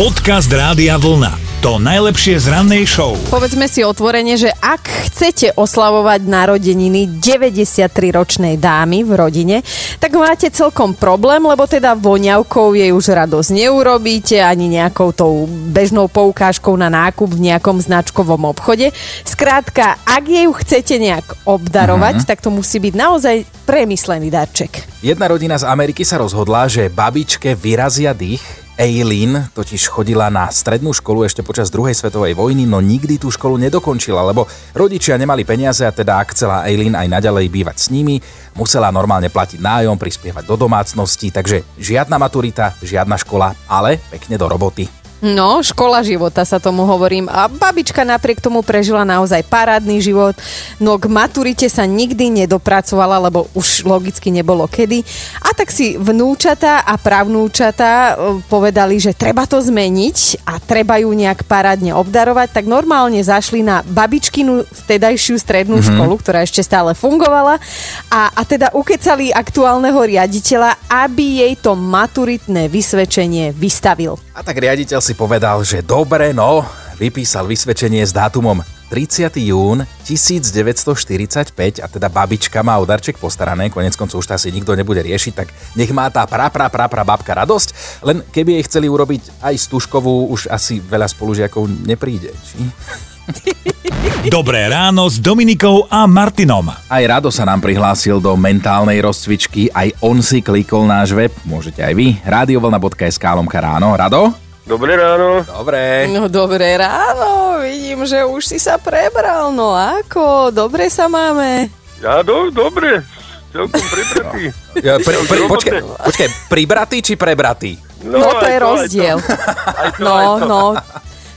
Podcast Rádia Vlna. To najlepšie z rannej show. Povedzme si otvorene, že ak chcete oslavovať narodeniny 93-ročnej dámy v rodine, tak máte celkom problém, lebo teda voňavkou jej už radosť neurobíte, ani nejakou tou bežnou poukážkou na nákup v nejakom značkovom obchode. Skrátka, ak jej ju chcete nejak obdarovať, mm-hmm. tak to musí byť naozaj premyslený darček. Jedna rodina z Ameriky sa rozhodla, že babičke vyrazia dých Eileen totiž chodila na strednú školu ešte počas druhej svetovej vojny, no nikdy tú školu nedokončila, lebo rodičia nemali peniaze a teda ak chcela Eileen aj naďalej bývať s nimi, musela normálne platiť nájom, prispievať do domácnosti, takže žiadna maturita, žiadna škola, ale pekne do roboty. No, škola života sa tomu hovorím. A babička napriek tomu prežila naozaj parádny život, no k maturite sa nikdy nedopracovala, lebo už logicky nebolo kedy. A tak si vnúčata a pravnúčata e, povedali, že treba to zmeniť a treba ju nejak parádne obdarovať, tak normálne zašli na babičkinu vtedajšiu strednú mm-hmm. školu, ktorá ešte stále fungovala a, a teda ukecali aktuálneho riaditeľa, aby jej to maturitné vysvedčenie vystavil. A tak riaditeľ si povedal, že dobre, no, vypísal vysvedčenie s dátumom 30. jún 1945 a teda babička má o darček postarané, konec koncov už to asi nikto nebude riešiť, tak nech má tá pra, pra, pra, pra babka radosť, len keby jej chceli urobiť aj stužkovú, už asi veľa spolužiakov nepríde, či? Dobré ráno s Dominikou a Martinom. Aj Rado sa nám prihlásil do mentálnej rozcvičky, aj on si klikol náš web, môžete aj vy, radiovlna.sk lomka ráno. Rado? Dobré ráno. Dobre. No dobré ráno, vidím, že už si sa prebral, no ako, dobre sa máme. Ja do, dobre, celkom pribratý. Ja, pri, pri, počkaj, počkaj, pribratý či prebratý? No, to aj je rozdiel. Aj to, No, aj to. no.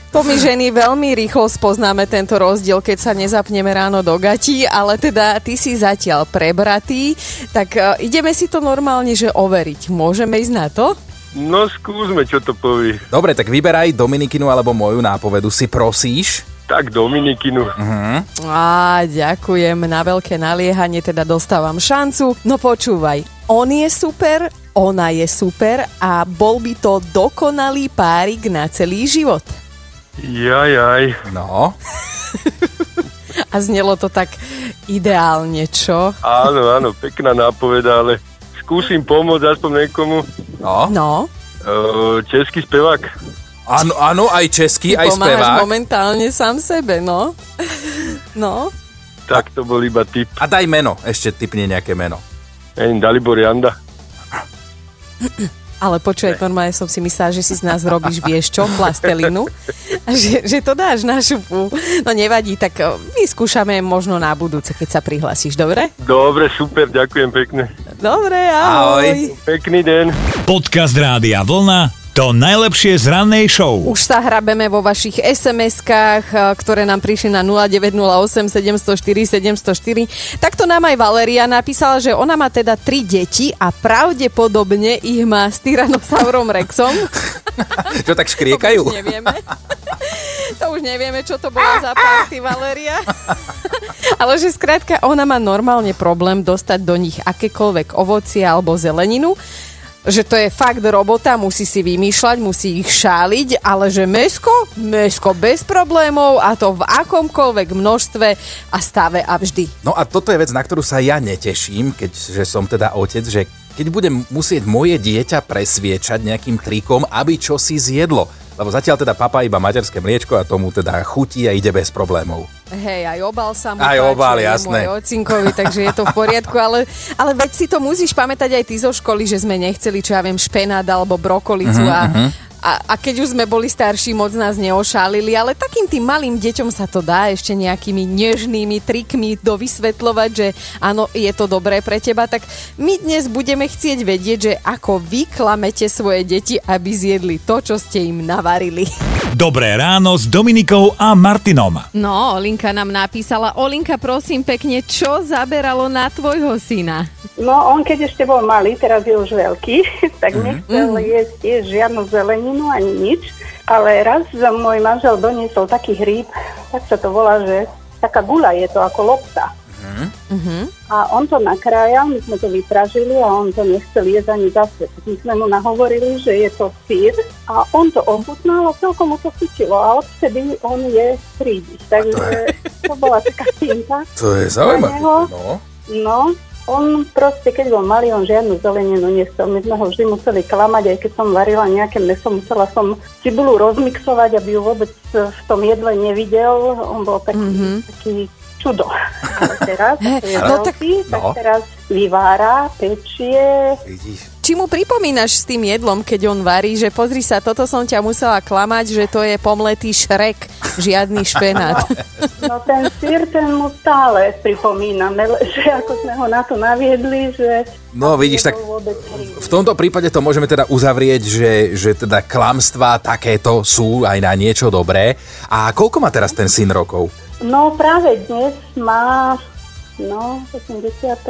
To my ženy veľmi rýchlo spoznáme tento rozdiel, keď sa nezapneme ráno do gatí, ale teda ty si zatiaľ prebratý, tak uh, ideme si to normálne, že overiť. Môžeme ísť na to? No skúsme, čo to povie. Dobre, tak vyberaj Dominikinu alebo moju nápovedu, si prosíš. Tak Dominikinu. Á, ďakujem, na veľké naliehanie teda dostávam šancu. No počúvaj, on je super, ona je super a bol by to dokonalý párik na celý život. Jajaj. No, A znelo to tak ideálne, čo? Áno, áno, pekná nápoveda, ale skúsim pomôcť aspoň niekomu. no. No, Uh, český spevák. Áno, áno, aj český, ty aj spevák. momentálne sám sebe, no. No, Tak to bol iba tip. A daj meno, ešte typne nejaké meno. Neviem, Dalibor Janda. ale počuj, normálne som si myslela, že si z nás robíš, vieš čo, plastelinu. Že, že to dáš na šupu. No nevadí, tak o, vyskúšame možno na budúce, keď sa prihlasíš, dobre? Dobre, super, ďakujem pekne. Dobre, ahoj. Ahoj. Pekný deň. Podcast Rádia Vlna. To najlepšie z rannej show. Už sa hrabeme vo vašich SMS-kách, e, ktoré nám prišli na 0908 704 704. Takto nám aj Valeria napísala, že ona má teda tri deti a pravdepodobne ich má s Tyrannosaurom Rexom. Čo tak To škriekajú? už nevieme. To už nevieme, čo to bola za party, Valeria. Ale že skrátka, ona má normálne problém dostať do nich akékoľvek ovocie alebo zeleninu. Že to je fakt robota, musí si vymýšľať, musí ich šáliť, ale že mesko, mesko bez problémov a to v akomkoľvek množstve a stave a vždy. No a toto je vec, na ktorú sa ja neteším, keďže som teda otec, že keď budem musieť moje dieťa presviečať nejakým trikom, aby čo si zjedlo. Lebo zatiaľ teda papa iba materské mliečko a tomu teda chutí a ide bez problémov. Hej, aj obal sa mu Aj páči, obal, jasné. Môj ocinkovi, takže je to v poriadku, ale, ale veď si to musíš pamätať aj ty zo školy, že sme nechceli, čo ja viem, špenát alebo brokolicu Mhm, a, a, a keď už sme boli starší, moc nás neošálili, ale takým tým malým deťom sa to dá ešte nejakými nežnými trikmi dovysvetľovať, že áno, je to dobré pre teba, tak my dnes budeme chcieť vedieť, že ako vy klamete svoje deti, aby zjedli to, čo ste im navarili. Dobré ráno s Dominikou a Martinom. No, Olinka nám napísala. Olinka, prosím pekne, čo zaberalo na tvojho syna? No, on keď ešte bol malý, teraz je už veľký, tak nechcel jesť tiež žiadnu zeleninu ani nič. Ale raz za môj manžel doniesol taký hríb, tak sa to volá, že taká gula je to ako lopta. A on to nakrájal, my sme to vypražili a on to nechcel jesť ani zase. My sme mu nahovorili, že je to sír a on to ochutnal a celkom mu to chytilo. A odtedy on je prídiš. Takže to bola taká finta. To je zaujímavé. No. No, on proste, keď bol malý, on žiadnu zeleninu nesol. My sme ho vždy museli klamať, aj keď som varila nejaké meso, musela som cibulu rozmixovať, aby ju vôbec v tom jedle nevidel. On bol taký, mm-hmm. taký čudo. Teraz, ako je no tak- veľký, tak no. teraz vyvára, pečie. Vidíš. Či mu pripomínaš s tým jedlom, keď on varí, že pozri sa, toto som ťa musela klamať, že to je pomletý šrek, žiadny špenát. No ten sír, ten mu stále pripomíname, že ako sme ho na to naviedli, že... No vidíš, tak v tomto prípade to môžeme teda uzavrieť, že, že teda klamstvá takéto sú aj na niečo dobré. A koľko má teraz ten syn rokov? No práve dnes má, no, v 86.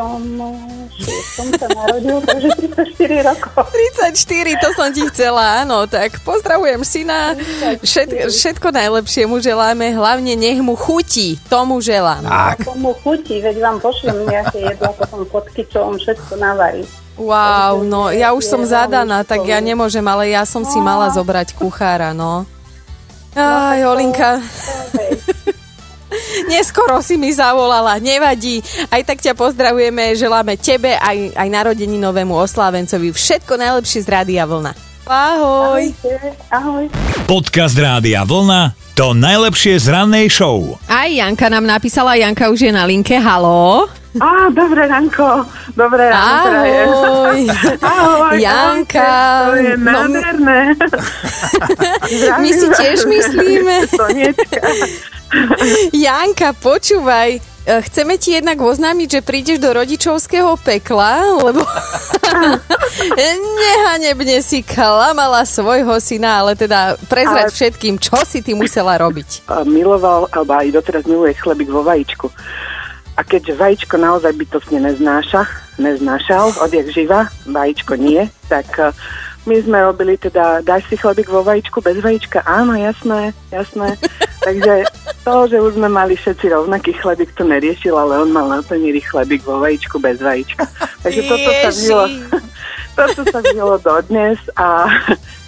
sa narodil, takže 34 rokov. 34, to som ti chcela, áno, tak pozdravujem syna, Všet, všetko najlepšie mu želáme, hlavne nech mu chutí, tomu želám. Tak, Tomu chutí, veď vám pošlem nejaké jedlo, potom pod kyčom, všetko navarí. Wow, no ja už som zadaná, tak ja nemôžem, ale ja som si No. mala zobrať kuchára, no. Aj, Olinka. Neskoro si mi zavolala, nevadí. Aj tak ťa pozdravujeme, želáme tebe aj, aj narodeninovému oslávencovi všetko najlepšie z Rádia Vlna. Ahoj. Ahoj. Podcast Rádia Vlna to najlepšie z rannej show. Aj Janka nám napísala, Janka už je na linke, halo. Á, dobré ranko, dobré ráno. prajem. Ahoj. Ahoj, Janka. To je No, nádherné. My si tiež myslíme. Janka, počúvaj, e, chceme ti jednak oznámiť, že prídeš do rodičovského pekla, lebo nehanebne si klamala svojho syna, ale teda prezrať Ale- všetkým, čo si ty musela robiť. Miloval, alebo aj doteraz miluje chlebík vo vajíčku. A keďže vajíčko naozaj bytostne neznáša, neznášal odjak živa, vajíčko nie, tak eh, my sme robili teda, dáš si chlebík vo vajíčku, bez vajíčka? Áno, jasné, jasné. Takže to, že už sme mali všetci rovnaký chlebík, to neriešil, ale on mal naplnený chlebík vo vajíčku bez vajíčka. Takže toto sa Ježiš. žilo, toto sa žilo dodnes a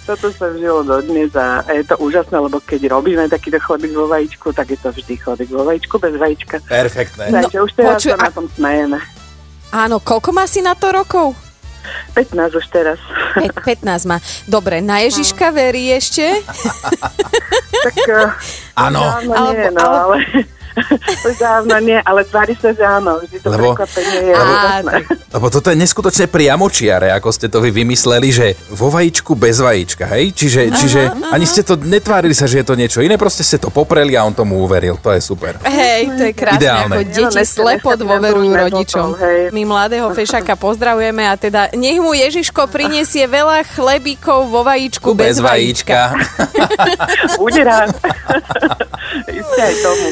toto sa žilo dodnes a je to úžasné, lebo keď robíme takýto chlebík vo vajíčku, tak je to vždy chlebík vo vajíčku bez vajíčka. perfektné. Takže už teraz počuj, sa na a- tom smejeme. Áno, koľko má si na to rokov? 15 už teraz. Pe- 15 má. Dobre, na Ježiška verí ešte? tak eh, Áno. Nie, no, ale... už dávno nie, ale tvári sa, že áno. Vždy to Lebo- prekvapenie je úžasné. Lebo toto je neskutočne priamočiare, ako ste to vy vymysleli, že vo vajíčku bez vajíčka, hej? Čiže, čiže ani ste to netvárili sa, že je to niečo iné, proste ste to popreli a on tomu uveril. To je super. Hej, to je krásne, Ideálne. ako No, deti nechce- slepo dôverujú rodičom. hej. My mladého fešaka pozdravujeme a teda nech mu Ježiško prinesie veľa chlebíkov vo vajíčku bez, vajíčka. Bude rád. Isté aj tomu.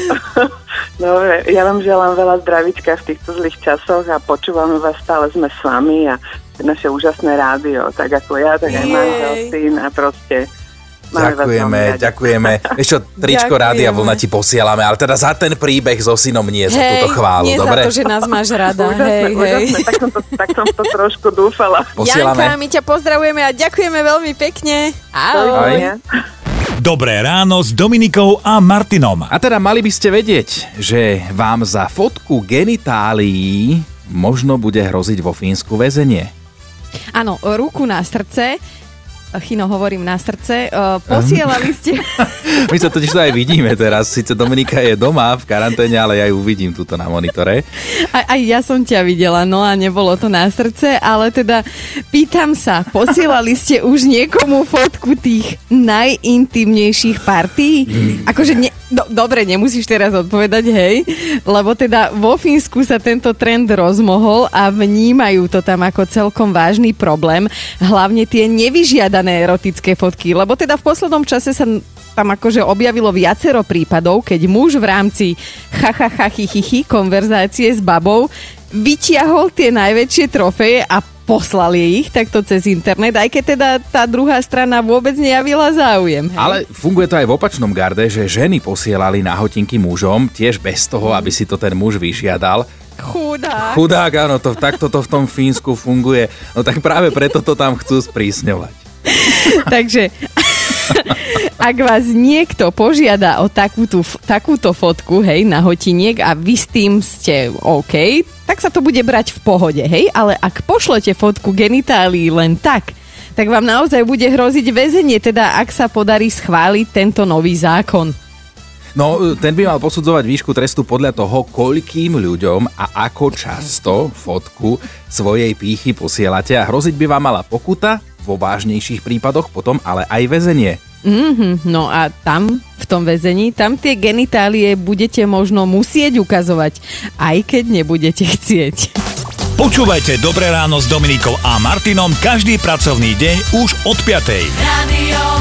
Dobre, ja vám želám veľa zdravíčka v týchto zlých časoch a počúvame vás, stále sme s vami a naše úžasné rádio, tak ako ja, tak aj manžel, syn a proste Ďakujeme, ďakujeme. Vieš čo, tričko Ďakujeme. Rádia Vlna ti posielame, ale teda za ten príbeh so synom nie, za Hej, túto chválu, nie dobre? za to, že nás máš rada. Úžasné, hej, hej. úžasné, tak som, to, tak som to trošku dúfala. Janka, Posielame. my ťa pozdravujeme a ďakujeme veľmi pekne. Ahoj. Dovidenia. Dobré ráno s Dominikou a Martinom. A teda mali by ste vedieť, že vám za fotku genitálií možno bude hroziť vo Fínsku väzenie. Áno, ruku na srdce. Chino, hovorím na srdce. Uh, Posielali ste... My sa totiž to aj vidíme teraz. Sice Dominika je doma v karanténe, ale ja ju vidím tuto na monitore. Aj, aj ja som ťa videla, no a nebolo to na srdce, ale teda pýtam sa, posielali ste už niekomu fotku tých najintimnejších partí? Akože ne, do, dobre, nemusíš teraz odpovedať, hej, lebo teda vo Fínsku sa tento trend rozmohol a vnímajú to tam ako celkom vážny problém, hlavne tie nevyžiadané erotické fotky, lebo teda v poslednom čase sa tam akože objavilo viacero prípadov, keď muž v rámci chachachachichychy konverzácie s babou vytiahol tie najväčšie trofeje a poslal jej ich takto cez internet, aj keď teda tá druhá strana vôbec nejavila záujem. Hej? Ale funguje to aj v opačnom garde, že ženy posielali nahotinky mužom, tiež bez toho, aby si to ten muž vyžiadal. Chudák. Chudák, áno, to, takto to v tom Fínsku funguje. No tak práve preto to tam chcú sprísňovať. Takže ak vás niekto požiada o takúto, takúto fotku, hej, na hotiniek a vy s tým ste OK, tak sa to bude brať v pohode, hej, ale ak pošlete fotku genitálií len tak, tak vám naozaj bude hroziť väzenie, teda ak sa podarí schváliť tento nový zákon. No, ten by mal posudzovať výšku trestu podľa toho, koľkým ľuďom a ako často fotku svojej pýchy posielate a hroziť by vám mala pokuta, vo vážnejších prípadoch potom ale aj väzenie. Mm-hmm, no a tam, v tom väzení, tam tie genitálie budete možno musieť ukazovať, aj keď nebudete chcieť. Počúvajte Dobré ráno s Dominikou a Martinom každý pracovný deň už od 5. Radio